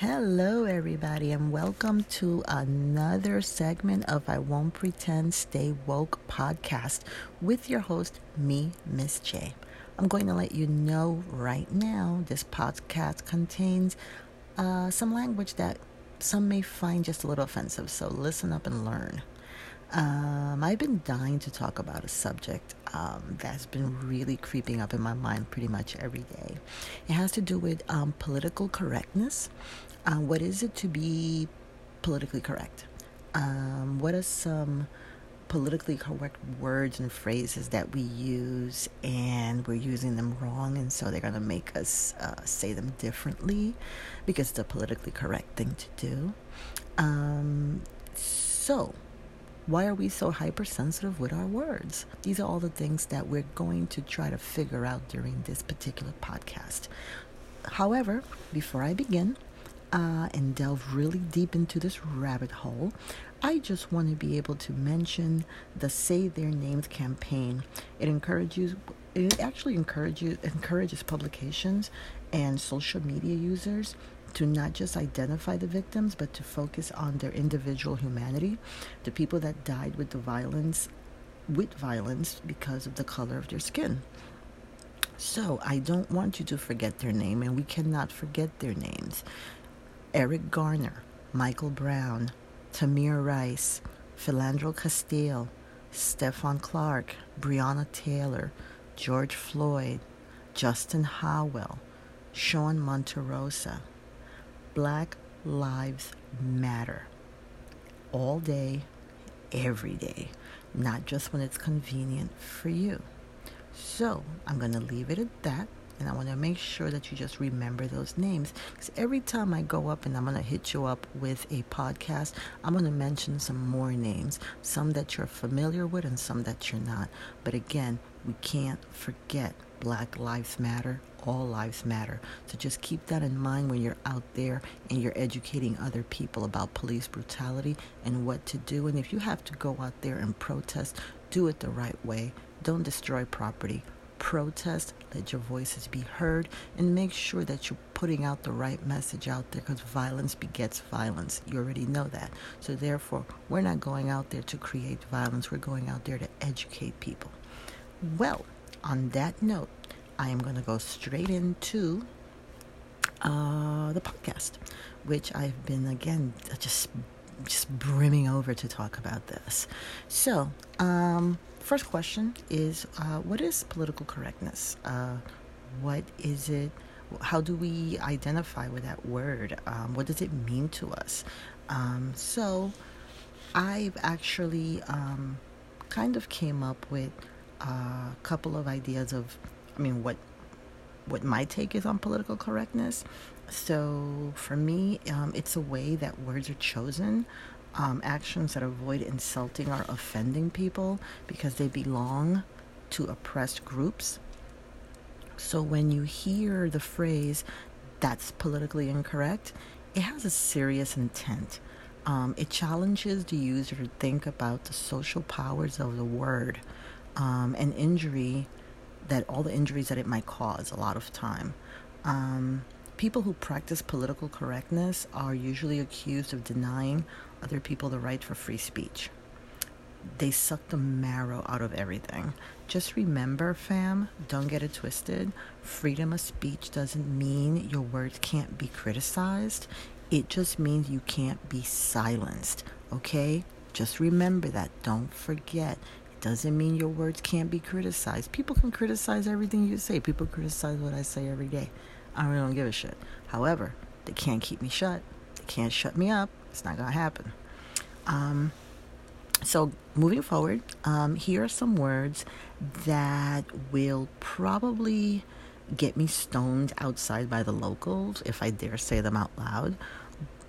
Hello, everybody, and welcome to another segment of I Won't Pretend Stay Woke podcast with your host, me, Miss J. I'm going to let you know right now this podcast contains uh, some language that some may find just a little offensive, so listen up and learn. Um, I've been dying to talk about a subject um, that's been really creeping up in my mind pretty much every day. It has to do with um, political correctness. Uh, what is it to be politically correct? Um, what are some politically correct words and phrases that we use and we're using them wrong and so they're going to make us uh, say them differently? Because it's a politically correct thing to do. Um, so why are we so hypersensitive with our words? These are all the things that we're going to try to figure out during this particular podcast. However before i begin uh, and delve really deep into this rabbit hole, I just want to be able to mention the Say Their Names campaign. It encourages it actually encourages encourages publications and social media users to not just identify the victims but to focus on their individual humanity, the people that died with the violence with violence because of the color of their skin. So, I don't want you to forget their name and we cannot forget their names. Eric Garner, Michael Brown, Tamir Rice, Philando Castile, Stephon Clark, Breonna Taylor, George Floyd, Justin Howell, Sean Monterosa. Black Lives Matter. All day, every day, not just when it's convenient for you. So I'm going to leave it at that and I want to make sure that you just remember those names because every time I go up and I'm going to hit you up with a podcast, I'm going to mention some more names, some that you're familiar with and some that you're not. But again, we can't forget Black Lives Matter, all lives matter. So just keep that in mind when you're out there and you're educating other people about police brutality and what to do. And if you have to go out there and protest, do it the right way. Don't destroy property protest, let your voices be heard, and make sure that you're putting out the right message out there because violence begets violence. You already know that. So, therefore, we're not going out there to create violence, we're going out there to educate people. Well, on that note, I am going to go straight into uh, the podcast, which I've been, again, just just brimming over to talk about this. So, um, first question is uh, what is political correctness? Uh, what is it? How do we identify with that word? Um, what does it mean to us? Um, so, I've actually um, kind of came up with a couple of ideas of, I mean, what what my take is on political correctness. So, for me, um, it's a way that words are chosen um, actions that avoid insulting or offending people because they belong to oppressed groups. So when you hear the phrase, that's politically incorrect, it has a serious intent. Um, it challenges the user to think about the social powers of the word um, and injury that all the injuries that it might cause a lot of time. Um, people who practice political correctness are usually accused of denying other people the right for free speech. They suck the marrow out of everything. Just remember, fam, don't get it twisted. Freedom of speech doesn't mean your words can't be criticized, it just means you can't be silenced, okay? Just remember that. Don't forget. It doesn't mean your words can't be criticized. People can criticize everything you say. People criticize what I say every day. I really don't give a shit. However, they can't keep me shut. They can't shut me up. It's not gonna happen. Um, so moving forward, um, here are some words that will probably get me stoned outside by the locals if I dare say them out loud.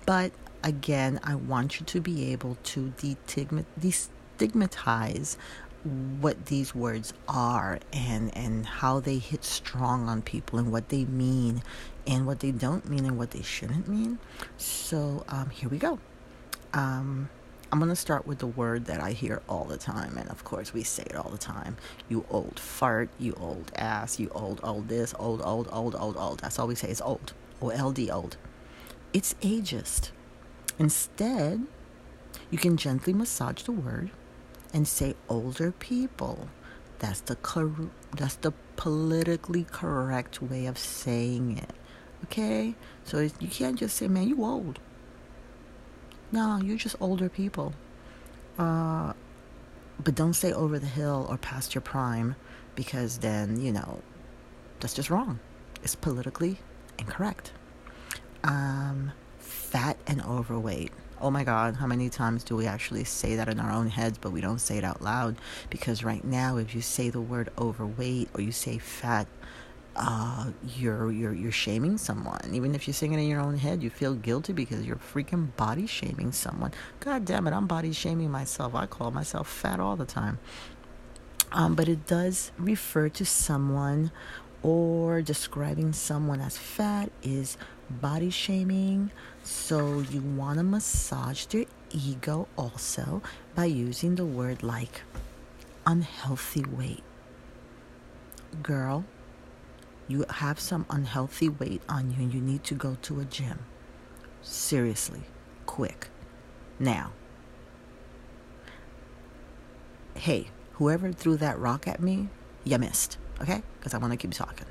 But again, I want you to be able to destigmatize what these words are and and how they hit strong on people and what they mean and what they don't mean and what they shouldn't mean. So um, here we go. Um, I'm going to start with the word that I hear all the time. And of course, we say it all the time. You old fart, you old ass, you old, old this, old, old, old, old, old. That's all we say is old. O L D, old. it's ageist. Instead, you can gently massage the word and say older people. That's the cor- that's the politically correct way of saying it. Okay? So you can't just say, "Man, you old." No, you're just older people. Uh, but don't say over the hill or past your prime because then, you know, that's just wrong. It's politically incorrect. Um, fat and overweight. Oh my God, how many times do we actually say that in our own heads, but we don't say it out loud? Because right now, if you say the word overweight or you say fat, uh, you're you're you're shaming someone. Even if you're saying it in your own head, you feel guilty because you're freaking body shaming someone. God damn it, I'm body shaming myself. I call myself fat all the time. Um, but it does refer to someone or describing someone as fat is body shaming. So you want to massage their ego also by using the word like unhealthy weight. Girl, you have some unhealthy weight on you and you need to go to a gym. Seriously, quick. Now, hey, whoever threw that rock at me, you missed, okay? Because I want to keep talking.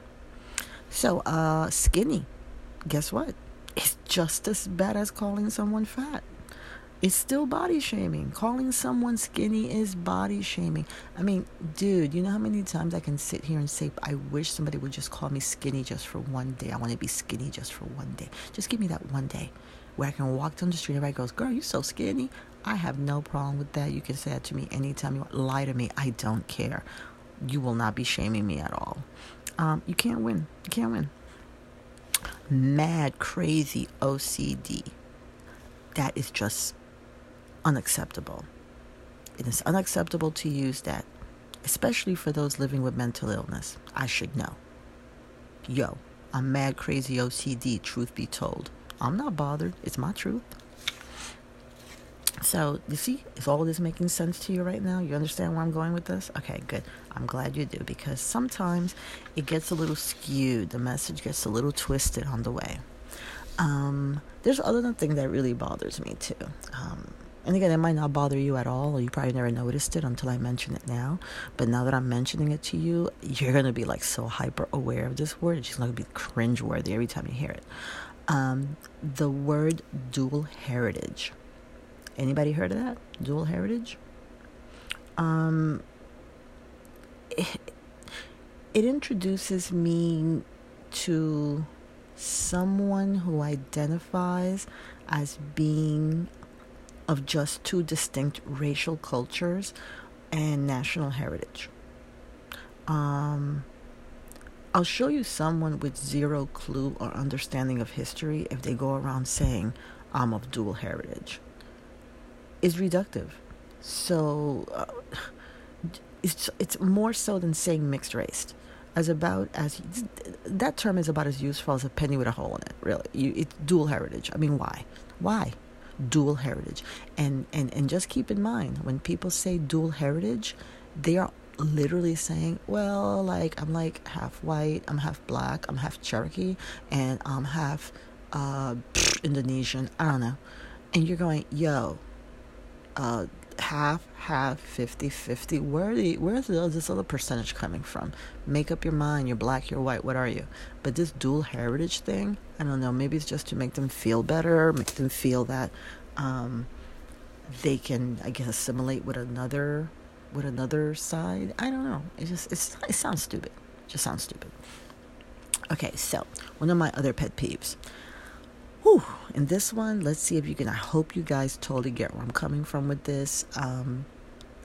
So, uh, skinny, guess what? It's just as bad as calling someone fat. It's still body shaming. Calling someone skinny is body shaming. I mean, dude, you know how many times I can sit here and say, I wish somebody would just call me skinny just for one day. I want to be skinny just for one day. Just give me that one day where I can walk down the street and everybody goes, Girl, you're so skinny. I have no problem with that. You can say that to me anytime you want. Lie to me. I don't care. You will not be shaming me at all. Um, you can't win. You can't win. Mad, crazy OCD. That is just unacceptable. It is unacceptable to use that, especially for those living with mental illness. I should know. Yo, I'm mad crazy OCD, truth be told. I'm not bothered. It's my truth. So, you see, is all this making sense to you right now? You understand where I'm going with this? Okay, good. I'm glad you do because sometimes it gets a little skewed. The message gets a little twisted on the way. Um, there's other thing that really bothers me too. Um, and again, it might not bother you at all, or you probably never noticed it until I mention it now. But now that I'm mentioning it to you, you're gonna be like so hyper aware of this word. It's just gonna be cringe worthy every time you hear it. Um, the word dual heritage. Anybody heard of that? Dual heritage? Um, it introduces me to someone who identifies as being of just two distinct racial cultures and national heritage. Um, I'll show you someone with zero clue or understanding of history if they go around saying, I'm of dual heritage. Is reductive. So uh, it's, it's more so than saying mixed race. As about as that term is about as useful as a penny with a hole in it. Really, you, it's dual heritage. I mean, why? Why? dual heritage. And, and, and just keep in mind, when people say dual heritage, they are literally saying, well, like, I'm like half white, I'm half black, I'm half Cherokee, and I'm half uh, Indonesian. I don't know. And you're going, yo, uh, half, half, 50, 50. Where the, where's this other percentage coming from? Make up your mind. You're black, you're white. What are you? But this dual heritage thing, I don't know. Maybe it's just to make them feel better, make them feel that um, they can, I guess, assimilate with another, with another side. I don't know. It just, it's, it sounds stupid. It just sounds stupid. Okay, so one of my other pet peeves. Whew. In this one, let's see if you can. I hope you guys totally get where I'm coming from with this, um,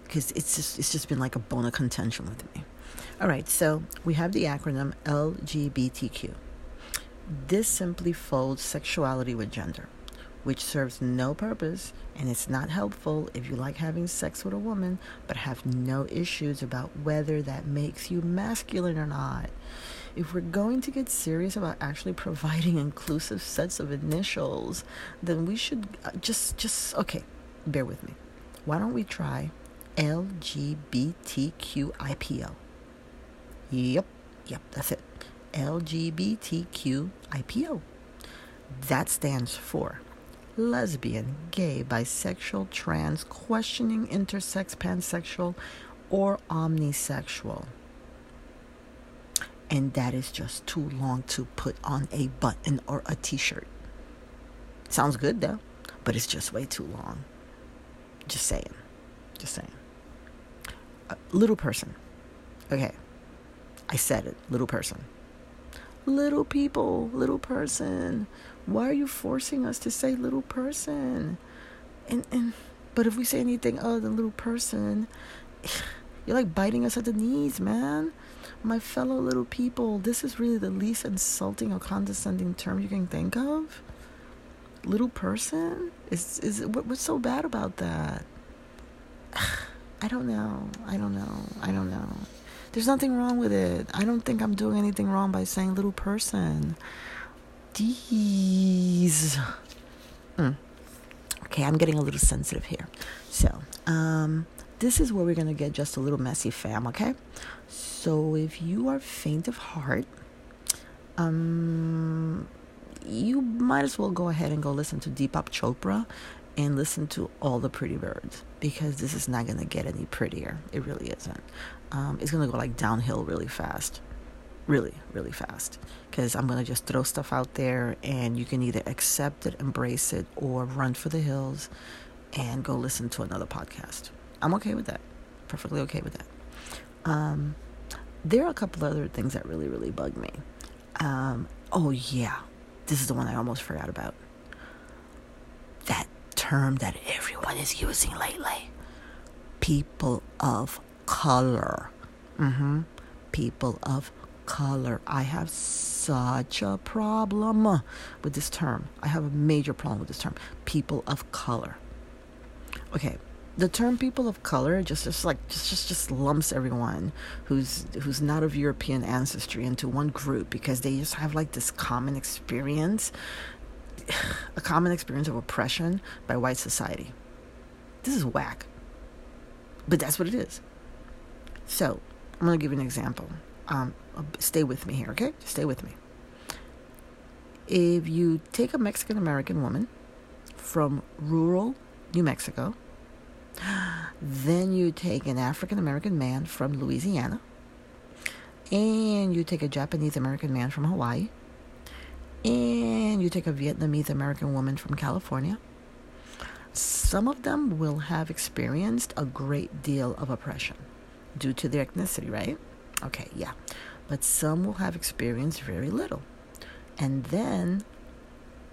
because it's just it's just been like a bone of contention with me. All right, so we have the acronym LGBTQ. This simply folds sexuality with gender, which serves no purpose and it's not helpful if you like having sex with a woman but have no issues about whether that makes you masculine or not if we're going to get serious about actually providing inclusive sets of initials, then we should uh, just just okay, bear with me. Why don't we try LGBTQIPO? Yep, yep, that's it. LGBTQIPO. That stands for lesbian, gay, bisexual, trans, questioning, intersex, pansexual, or omnisexual. And that is just too long to put on a button or a t shirt. Sounds good though, but it's just way too long. Just saying. Just saying. A little person. Okay. I said it. Little person. Little people. Little person. Why are you forcing us to say little person? And and but if we say anything other than little person, you're like biting us at the knees, man. My fellow little people, this is really the least insulting or condescending term you can think of. Little person? Is is what, what's so bad about that? I don't know. I don't know. I don't know. There's nothing wrong with it. I don't think I'm doing anything wrong by saying little person. These. Mm. Okay, I'm getting a little sensitive here. So, um, this is where we're going to get just a little messy, fam, okay? So, if you are faint of heart, um, you might as well go ahead and go listen to Deepak Chopra and listen to all the pretty birds because this is not going to get any prettier. It really isn't. Um, it's going to go like downhill really fast. Really, really fast. Because I'm going to just throw stuff out there and you can either accept it, embrace it, or run for the hills and go listen to another podcast. I'm okay with that. Perfectly okay with that. Um, there are a couple other things that really, really bug me. Um, oh, yeah. This is the one I almost forgot about. That term that everyone is using lately people of color. Mm-hmm. People of color. I have such a problem with this term. I have a major problem with this term. People of color. Okay, the term people of color just just like just just just lumps everyone who's who's not of European ancestry into one group because they just have like this common experience a common experience of oppression by white society. This is whack. But that's what it is. So, I'm to give you an example. Um, stay with me here, okay? Stay with me. If you take a Mexican American woman from rural New Mexico then you take an African American man from Louisiana. And you take a Japanese American man from Hawaii. And you take a Vietnamese American woman from California. Some of them will have experienced a great deal of oppression due to their ethnicity, right? Okay, yeah. But some will have experienced very little. And then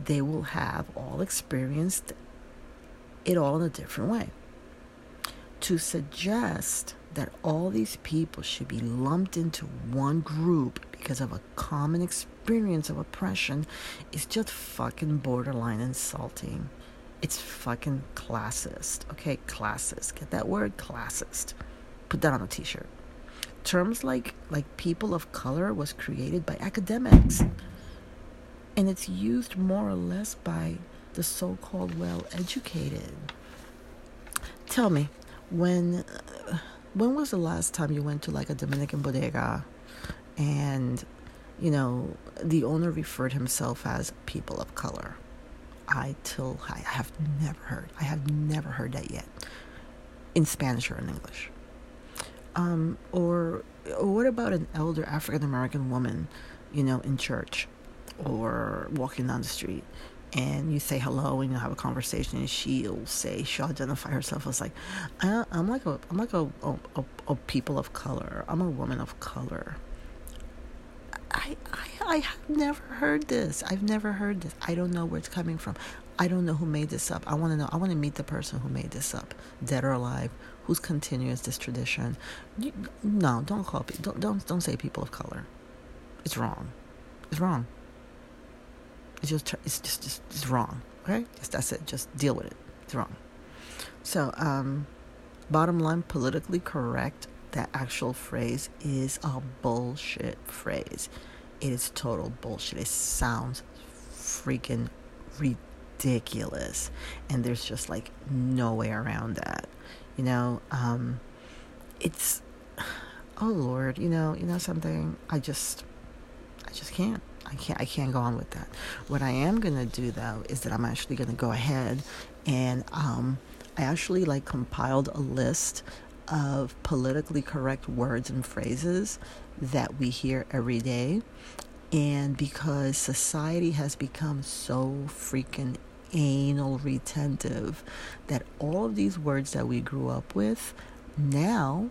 they will have all experienced it all in a different way to suggest that all these people should be lumped into one group because of a common experience of oppression is just fucking borderline insulting. It's fucking classist. Okay, classist. Get that word? Classist. Put that on a t shirt. Terms like like people of color was created by academics. And it's used more or less by the so called well educated. Tell me, when uh, when was the last time you went to like a Dominican bodega and you know the owner referred himself as people of color? I till I have never heard. I have never heard that yet in Spanish or in English. Um, or, or what about an elder African American woman, you know, in church or walking down the street? and you say hello and you have a conversation and she'll say she'll identify herself as like I, am like a I'm like a, a, a, people of color. I'm a woman of color. I, I I have never heard this. I've never heard this. I don't know where it's coming from I don't know who made this up I want to know I want to meet the person who made this up dead or alive who's continuous this tradition you, no don't call people. don't don't don't say people of color it's wrong it's wrong it's just it's just, just it's wrong. Okay, just that's it. Just deal with it. It's wrong. So, um, bottom line, politically correct. That actual phrase is a bullshit phrase. It is total bullshit. It sounds freaking ridiculous, and there's just like no way around that. You know, um, it's oh lord. You know, you know something. I just, I just can't. I can't I can't go on with that. What I am gonna do though is that I'm actually gonna go ahead and um, I actually like compiled a list of politically correct words and phrases that we hear every day. And because society has become so freaking anal retentive that all of these words that we grew up with now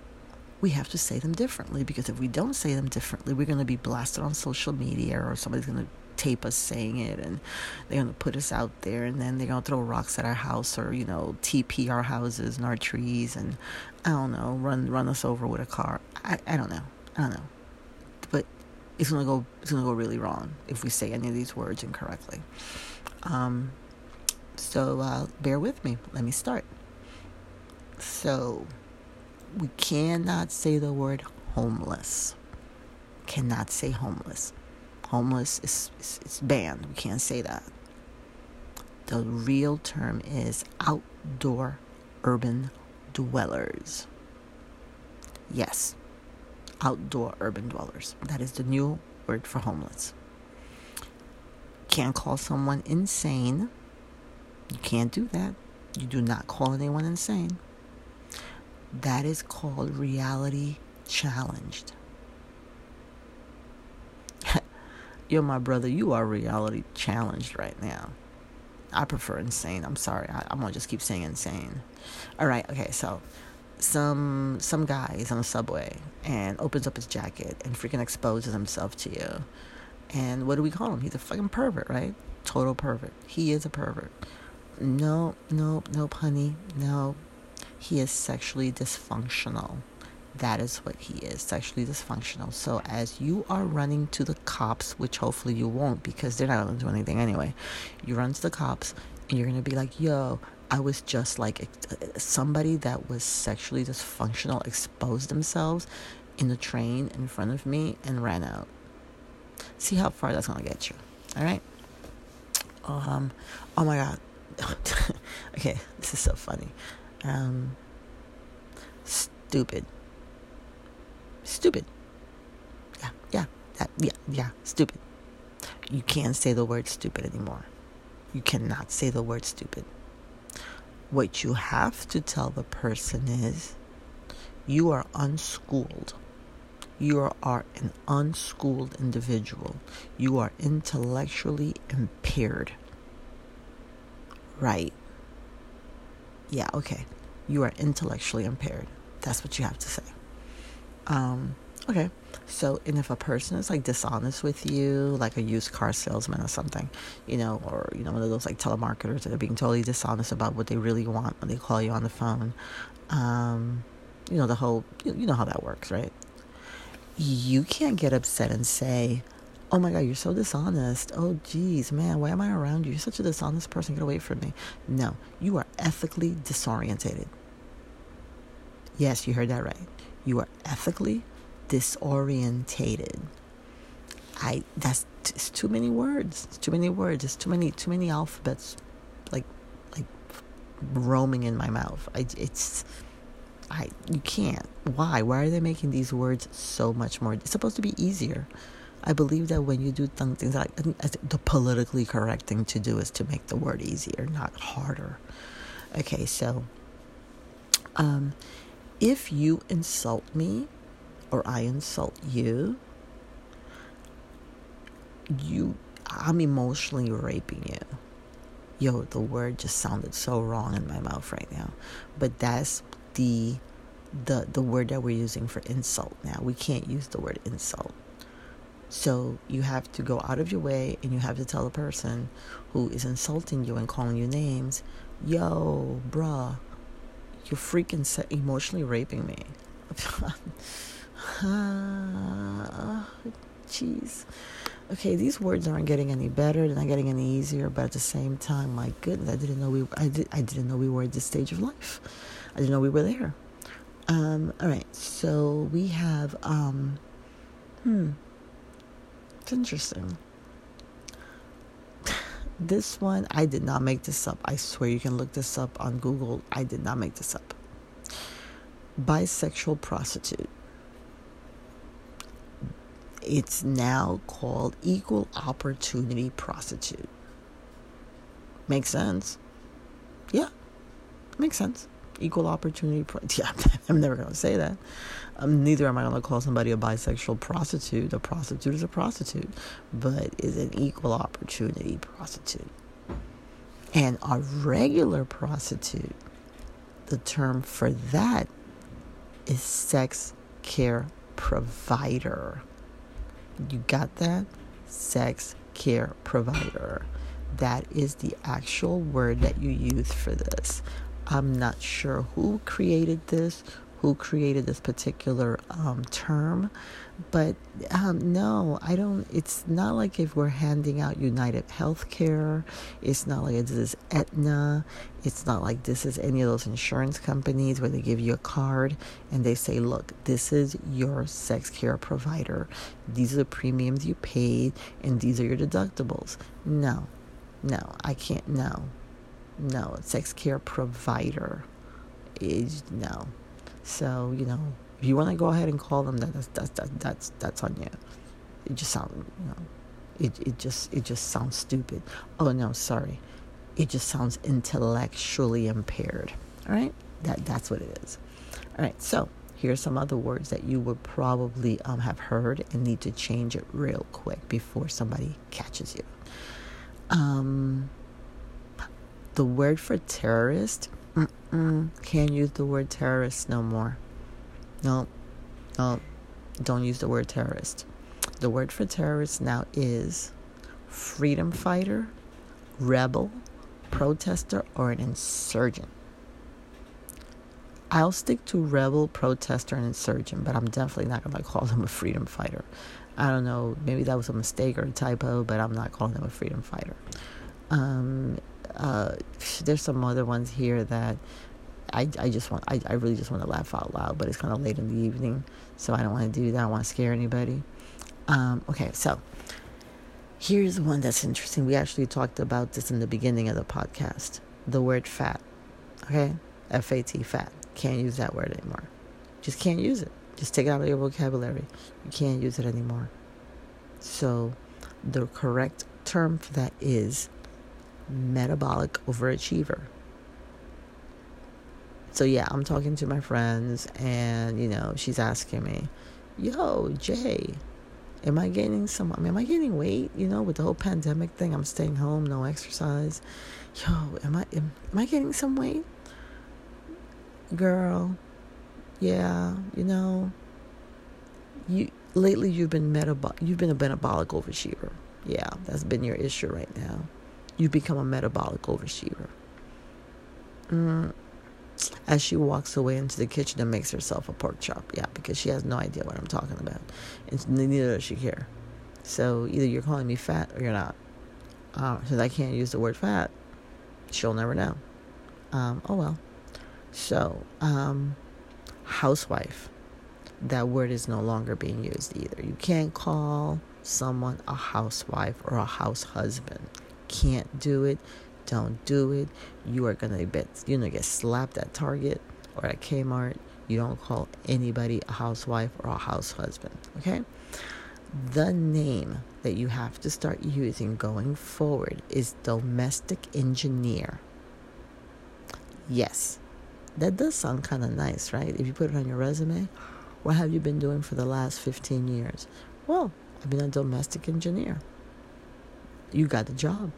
we have to say them differently because if we don't say them differently, we're going to be blasted on social media or somebody's going to tape us saying it and they're going to put us out there and then they're going to throw rocks at our house or, you know, TP our houses and our trees and, I don't know, run run us over with a car. I, I don't know. I don't know. But it's going to go it's going to go really wrong if we say any of these words incorrectly. Um, so uh, bear with me. Let me start. So we cannot say the word homeless. Cannot say homeless. Homeless is, is, is banned. We can't say that. The real term is outdoor urban dwellers. Yes, outdoor urban dwellers. That is the new word for homeless. Can't call someone insane. You can't do that. You do not call anyone insane. That is called reality challenged. You're my brother. You are reality challenged right now. I prefer insane. I'm sorry. I, am gonna just keep saying insane. All right. Okay. So, some some guy is on the subway and opens up his jacket and freaking exposes himself to you. And what do we call him? He's a fucking pervert, right? Total pervert. He is a pervert. No, no, no, honey. No, he is sexually dysfunctional. That is what he is, sexually dysfunctional. So, as you are running to the cops, which hopefully you won't because they're not going to do anything anyway, you run to the cops and you're going to be like, yo, I was just like somebody that was sexually dysfunctional exposed themselves in the train in front of me and ran out. See how far that's going to get you. All right? Um, oh my God. okay, this is so funny. Um, stupid. Stupid. Yeah, yeah, that, yeah, yeah, stupid. You can't say the word stupid anymore. You cannot say the word stupid. What you have to tell the person is you are unschooled. You are an unschooled individual. You are intellectually impaired. Right. Yeah, okay. You are intellectually impaired. That's what you have to say. Um, okay. So, and if a person is like dishonest with you, like a used car salesman or something, you know, or, you know, one of those like telemarketers that are being totally dishonest about what they really want when they call you on the phone, um, you know, the whole, you know how that works, right? You can't get upset and say, oh my God, you're so dishonest. Oh, geez, man, why am I around you? You're such a dishonest person. Get away from me. No, you are ethically disorientated. Yes, you heard that right. You are ethically disorientated. I that's it's too many words. It's too many words. It's too many too many alphabets, like like roaming in my mouth. I it's I you can't. Why? Why are they making these words so much more? It's supposed to be easier. I believe that when you do things like the politically correct thing to do is to make the word easier, not harder. Okay, so um, if you insult me or I insult you, you I'm emotionally raping you. Yo, the word just sounded so wrong in my mouth right now. But that's the the the word that we're using for insult now. We can't use the word insult. So you have to go out of your way and you have to tell the person who is insulting you and calling you names, yo, bruh, you're freaking emotionally raping me. Jeez. okay, these words aren't getting any better. They're not getting any easier. But at the same time, my goodness, I didn't know we. I did. I didn't know we were at this stage of life. I didn't know we were there. Um. All right. So we have. Um. Hmm. It's interesting. This one, I did not make this up. I swear you can look this up on Google. I did not make this up. Bisexual prostitute. it's now called equal opportunity prostitute. Makes sense? Yeah, makes sense. Equal opportunity. Pro- yeah, I'm never gonna say that. Um, neither am I gonna call somebody a bisexual prostitute. A prostitute is a prostitute, but is an equal opportunity prostitute. And a regular prostitute, the term for that is sex care provider. You got that? Sex care provider. That is the actual word that you use for this. I'm not sure who created this, who created this particular um, term, but um, no, I don't. It's not like if we're handing out United Healthcare. It's not like this is Aetna. It's not like this is any of those insurance companies where they give you a card and they say, look, this is your sex care provider. These are the premiums you paid and these are your deductibles. No, no, I can't. No, no, sex care provider is no. So, you know, if you want to go ahead and call them, that, that's that's that's that's, that's on you. It just sounds, you know, it it just it just sounds stupid. Oh no, sorry, it just sounds intellectually impaired. All right, that that's what it is. All right, so here's some other words that you would probably um, have heard and need to change it real quick before somebody catches you. Um, the word for terrorist Mm-mm, can't use the word terrorist no more. No, no, don't use the word terrorist. The word for terrorist now is freedom fighter, rebel, protester, or an insurgent. I'll stick to rebel, protester, and insurgent, but I'm definitely not going to call them a freedom fighter. I don't know, maybe that was a mistake or a typo, but I'm not calling them a freedom fighter. Um, uh, there's some other ones here that I, I just want I, I really just want to laugh out loud, but it's kind of late in the evening, so I don't want to do that. I don't want to scare anybody. Um, okay, so here's one that's interesting. We actually talked about this in the beginning of the podcast. The word fat. Okay, F A T fat. Can't use that word anymore. Just can't use it. Just take it out of your vocabulary. You can't use it anymore. So the correct term for that is metabolic overachiever. So yeah, I'm talking to my friends and you know, she's asking me, "Yo, Jay, am I gaining some I mean, am I gaining weight, you know, with the whole pandemic thing? I'm staying home, no exercise. Yo, am I am, am I gaining some weight?" Girl, yeah, you know, you lately you've been metabolic you've been a metabolic overachiever. Yeah, that's been your issue right now you become a metabolic overachiever. Mm. As she walks away into the kitchen and makes herself a pork chop, yeah, because she has no idea what I'm talking about, and neither does she care. So either you're calling me fat or you're not. Uh, since I can't use the word fat, she'll never know. Um, oh well. So, um, housewife. That word is no longer being used either. You can't call someone a housewife or a house husband can't do it, don't do it. You are gonna bet you're gonna get slapped at Target or at Kmart. You don't call anybody a housewife or a house husband. Okay? The name that you have to start using going forward is domestic engineer. Yes, that does sound kind of nice, right? If you put it on your resume, what have you been doing for the last 15 years? Well, I've been a domestic engineer. You got the job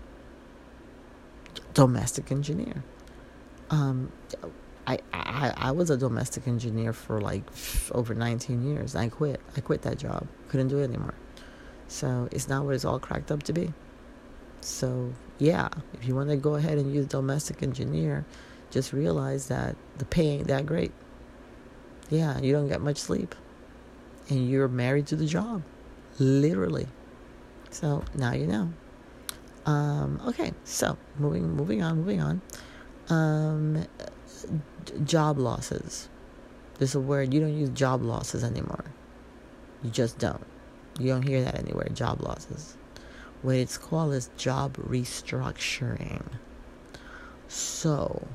domestic engineer. Um, I, I I was a domestic engineer for like over 19 years. I quit. I quit that job. Couldn't do it anymore. So it's not what it's all cracked up to be. So yeah, if you want to go ahead and use domestic engineer, just realize that the pay ain't that great. Yeah, you don't get much sleep, and you're married to the job, literally. So now you know. Um, okay, so moving moving on, moving on. Um, job losses. There's a word you don't use job losses anymore. You just don't. You don't hear that anywhere. Job losses. What it's called is job restructuring. So,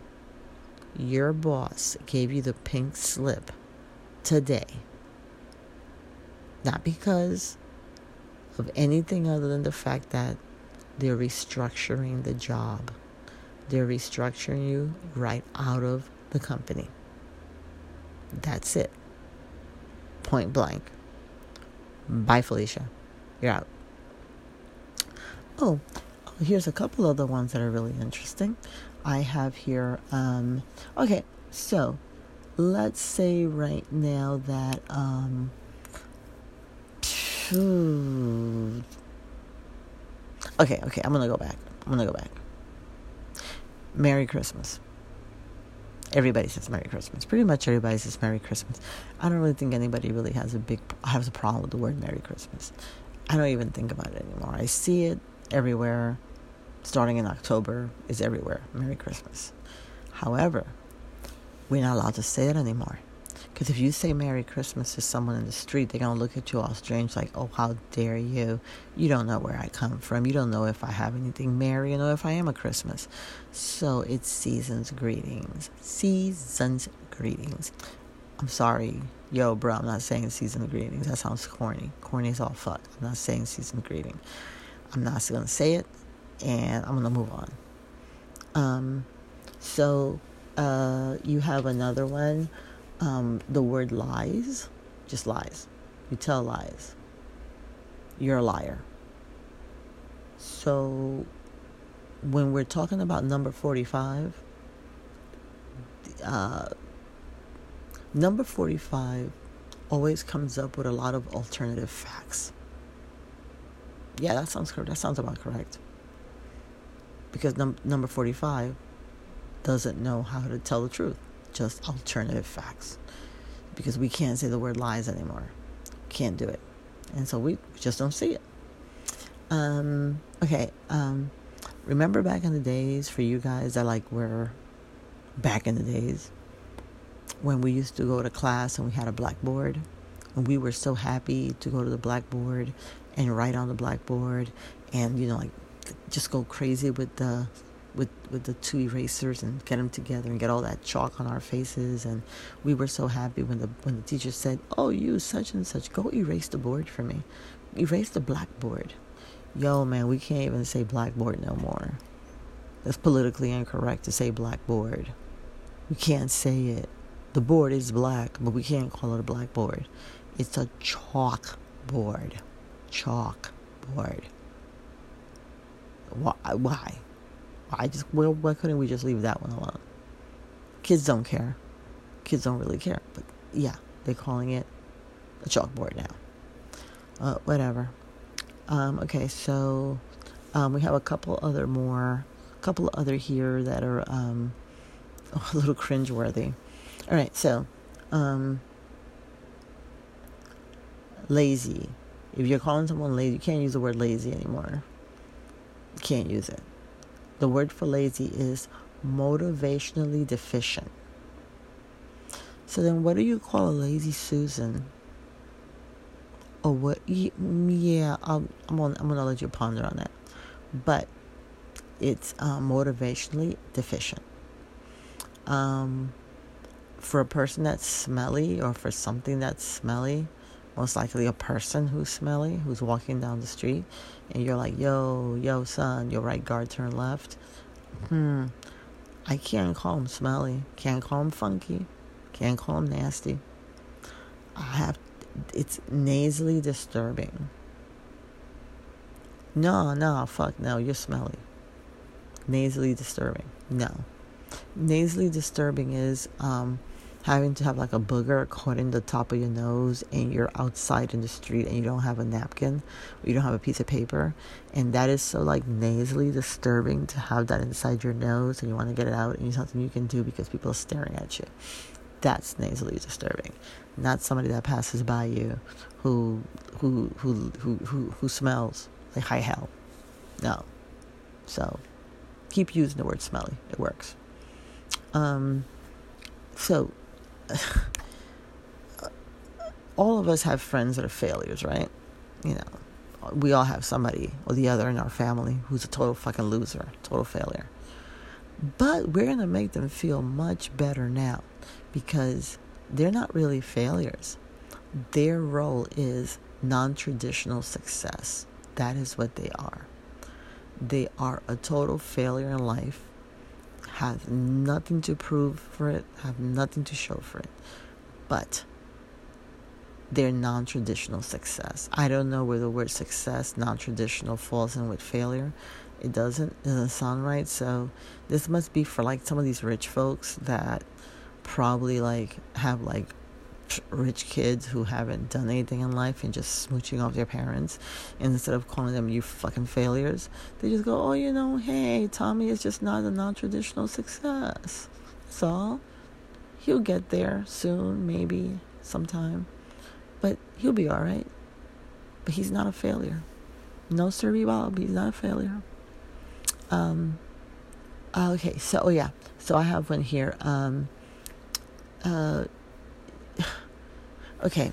your boss gave you the pink slip today. Not because of anything other than the fact that they're restructuring the job. They're restructuring you right out of the company. That's it. Point blank. Bye, Felicia. You're out. Oh, here's a couple other ones that are really interesting. I have here, um, okay, so let's say right now that, um, okay, okay, I'm gonna go back. I'm gonna go back. Merry Christmas. Everybody says Merry Christmas. Pretty much everybody says Merry Christmas. I don't really think anybody really has a big has a problem with the word Merry Christmas. I don't even think about it anymore. I see it everywhere. Starting in October is everywhere. Merry Christmas. However, we're not allowed to say it anymore. Because if you say Merry Christmas to someone in the street, they're going to look at you all strange, like, oh, how dare you? You don't know where I come from. You don't know if I have anything merry, you know, if I am a Christmas. So it's season's greetings. Season's greetings. I'm sorry. Yo, bro, I'm not saying season greetings. That sounds corny. Corny is all fuck. I'm not saying season greeting. I'm not going to say it, and I'm going to move on. Um, so uh, you have another one um, the word lies, just lies. You tell lies. You're a liar. So when we're talking about number 45, uh, number 45 always comes up with a lot of alternative facts. Yeah, that sounds correct. That sounds about correct. Because num- number 45 doesn't know how to tell the truth just alternative facts because we can't say the word lies anymore. Can't do it. And so we just don't see it. Um, okay. Um, remember back in the days for you guys that like were back in the days when we used to go to class and we had a blackboard and we were so happy to go to the blackboard and write on the blackboard and you know like just go crazy with the with with the two erasers and get them together and get all that chalk on our faces. And we were so happy when the when the teacher said oh you such and such go erase the board for me. Erase the blackboard. Yo man we can't even say blackboard no more. That's politically incorrect to say blackboard. We can't say it. The board is black but we can't call it a blackboard. It's a chalk board. Chalk board. Why? Why I just well, why couldn't we just leave that one alone? Kids don't care. Kids don't really care. But yeah, they're calling it a chalkboard now. Uh, whatever. Um, okay, so um, we have a couple other more, a couple other here that are um, a little cringeworthy. All right, so um, lazy. If you're calling someone lazy, you can't use the word lazy anymore. Can't use it. The word for lazy is motivationally deficient. So then, what do you call a lazy Susan? Or what? Yeah, i am gonna, I'm gonna let you ponder on that. But it's uh, motivationally deficient. Um, for a person that's smelly, or for something that's smelly, most likely a person who's smelly, who's walking down the street, and you're like, yo, yo, son, your right guard turn left. Hmm. I can't call him smelly. Can't call him funky. Can't call him nasty. I have, it's nasally disturbing. No, no, fuck no, you're smelly. Nasally disturbing. No. Nasally disturbing is, um, having to have like a booger caught in the top of your nose and you're outside in the street and you don't have a napkin you don't have a piece of paper and that is so like nasally disturbing to have that inside your nose and you want to get it out and it's something you can do because people are staring at you. That's nasally disturbing. Not somebody that passes by you who who who who who, who smells like high hell. No. So keep using the word smelly. It works. Um so all of us have friends that are failures, right? You know, we all have somebody or the other in our family who's a total fucking loser, total failure. But we're going to make them feel much better now because they're not really failures. Their role is non traditional success. that is what they are. They are a total failure in life, have nothing to prove for it, have nothing to show for it. But their non traditional success. I don't know where the word success, non traditional, falls in with failure. It doesn't, it doesn't sound right. So this must be for like some of these rich folks that probably like have like rich kids who haven't done anything in life and just smooching off their parents and instead of calling them you fucking failures they just go oh you know hey tommy is just not a non-traditional success that's all he'll get there soon maybe sometime but he'll be all right. But he's not a failure. No, sir, Bob, he's not a failure. Um, okay, so, oh yeah, so I have one here. Um, uh, okay,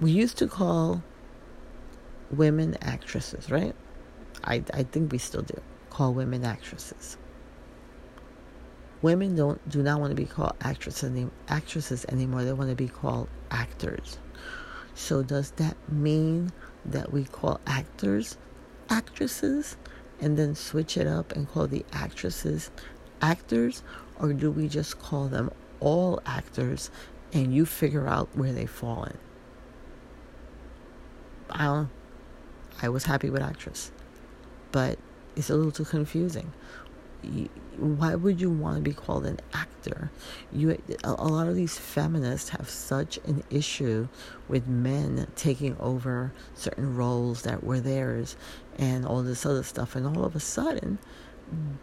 we used to call women actresses, right? I, I think we still do call women actresses. Women don't do not want to be called actresses, any, actresses anymore. They want to be called actors. So, does that mean that we call actors actresses and then switch it up and call the actresses actors? Or do we just call them all actors and you figure out where they fall in? I I was happy with actress, but it's a little too confusing why would you want to be called an actor? You, a, a lot of these feminists have such an issue with men taking over certain roles that were theirs and all this other stuff. And all of a sudden,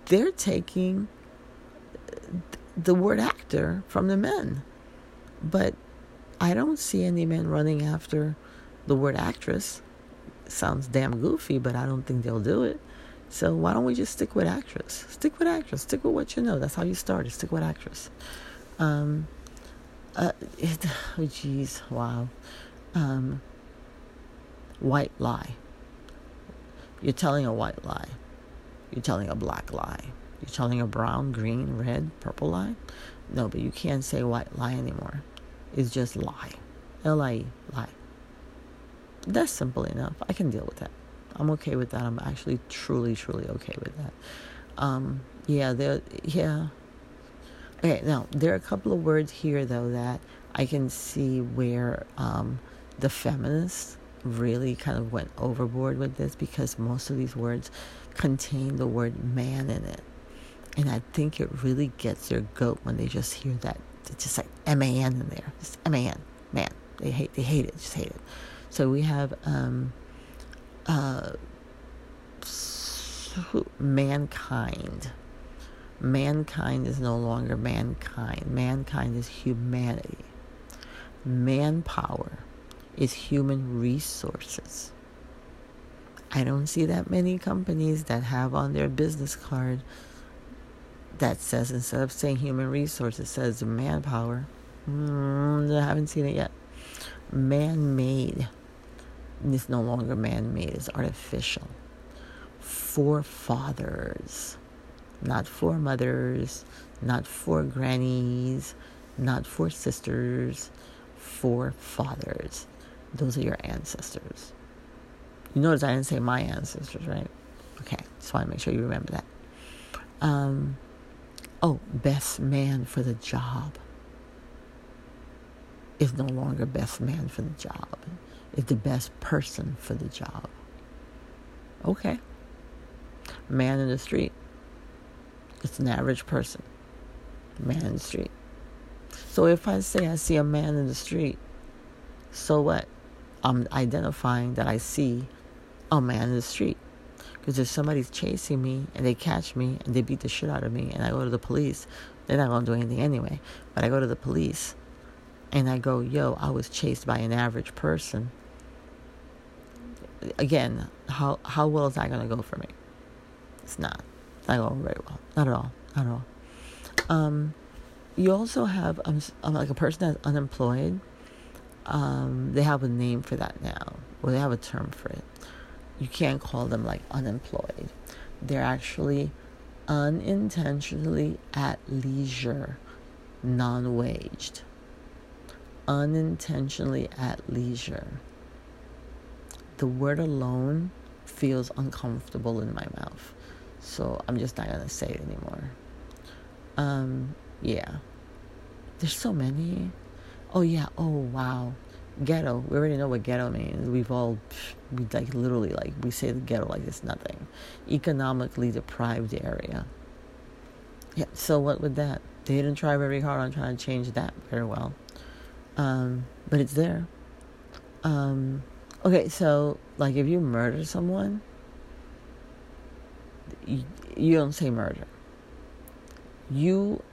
they're taking the word actor from the men. But I don't see any men running after the word actress. sounds damn goofy, but I don't think they'll do it. So why don't we just stick with actress? Stick with actress. Stick with what you know. That's how you started. Stick with actress. Um, uh, it, oh jeez, wow. Um, white lie. You're telling a white lie. You're telling a black lie. You're telling a brown, green, red, purple lie. No, but you can't say white lie anymore. It's just lie. L I E, lie. That's simple enough. I can deal with that. I'm okay with that. I'm actually truly, truly okay with that. Um, yeah, there, yeah. Okay, now there are a couple of words here though that I can see where um, the feminists really kind of went overboard with this because most of these words contain the word man in it. And I think it really gets their goat when they just hear that. It's just like M A N in there. Just M A N, man. They hate they hate it, just hate it. So we have um, uh, mankind. Mankind is no longer mankind. Mankind is humanity. Manpower is human resources. I don't see that many companies that have on their business card that says instead of saying human resources says manpower. Mm, I haven't seen it yet. Man made is no longer man made, it's artificial. Forefathers, not foremothers, not for grannies, not for sisters, forefathers. Those are your ancestors. You notice I didn't say my ancestors, right? Okay, just want to make sure you remember that. Um, oh, best man for the job is no longer best man for the job is the best person for the job. Okay. Man in the street. It's an average person. Man in the street. So if I say I see a man in the street, so what? I'm identifying that I see a man in the street. Because if somebody's chasing me and they catch me and they beat the shit out of me and I go to the police, they're not going to do anything anyway. But I go to the police and I go, yo, I was chased by an average person again, how how well is that going to go for me? It's not. It's not going very well. Not at all. Not at all. Um, you also have um, um, like a person that's unemployed. Um, they have a name for that now, or they have a term for it. You can't call them like unemployed. They're actually unintentionally at leisure, non-waged. Unintentionally at leisure the word alone feels uncomfortable in my mouth. So I'm just not gonna say it anymore. Um, yeah. There's so many. Oh yeah. Oh wow. Ghetto. We already know what ghetto means. We've all, we like literally like we say the ghetto like it's nothing. Economically deprived area. Yeah. So what with that? They didn't try very hard on trying to change that very well. Um, but it's there. Um, okay, so like if you murder someone, you, you don't say murder. You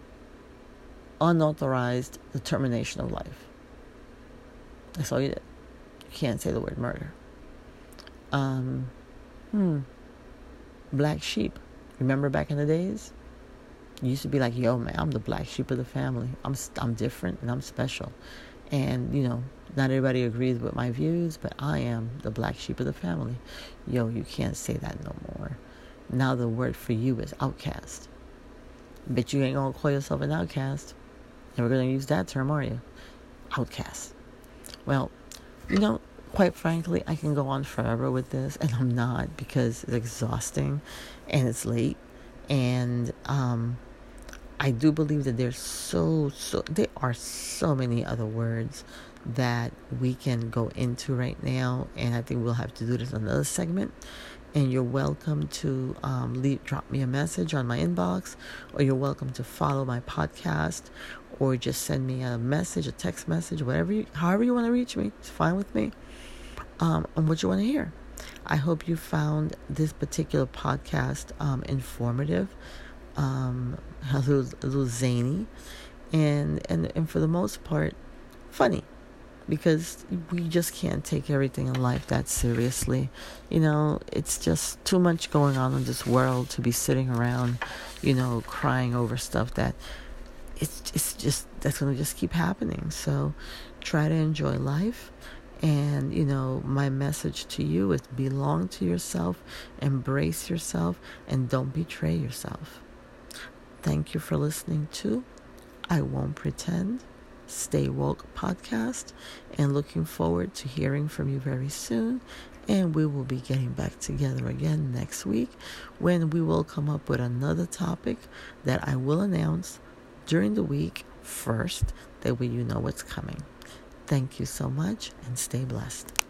unauthorized the termination of life. That's all you did. You can't say the word murder. Um, hmm. Black sheep. Remember back in the days? You used to be like, yo, man, I'm the black sheep of the family. I'm, I'm different and I'm special. And, you know, not everybody agrees with my views, but I am the black sheep of the family. Yo, you can't say that no more. Now the word for you is outcast. Bet you ain't gonna call yourself an outcast. Never gonna use that term, are you? Outcast. Well, you know, quite frankly, I can go on forever with this, and I'm not because it's exhausting and it's late. And um, I do believe that there's so, so, there are so many other words that we can go into right now, and I think we'll have to do this another segment. And you're welcome to um, leave, drop me a message on my inbox, or you're welcome to follow my podcast, or just send me a message, a text message, whatever, you, however you want to reach me. It's fine with me. Um, on what you want to hear. I hope you found this particular podcast um, informative, um, a little, a little zany, and and and for the most part, funny because we just can't take everything in life that seriously. You know, it's just too much going on in this world to be sitting around, you know, crying over stuff that it's it's just that's going to just keep happening. So try to enjoy life. And, you know, my message to you is belong to yourself, embrace yourself, and don't betray yourself. Thank you for listening to I Won't Pretend. Stay Woke podcast and looking forward to hearing from you very soon. And we will be getting back together again next week when we will come up with another topic that I will announce during the week first. That way you know what's coming. Thank you so much and stay blessed.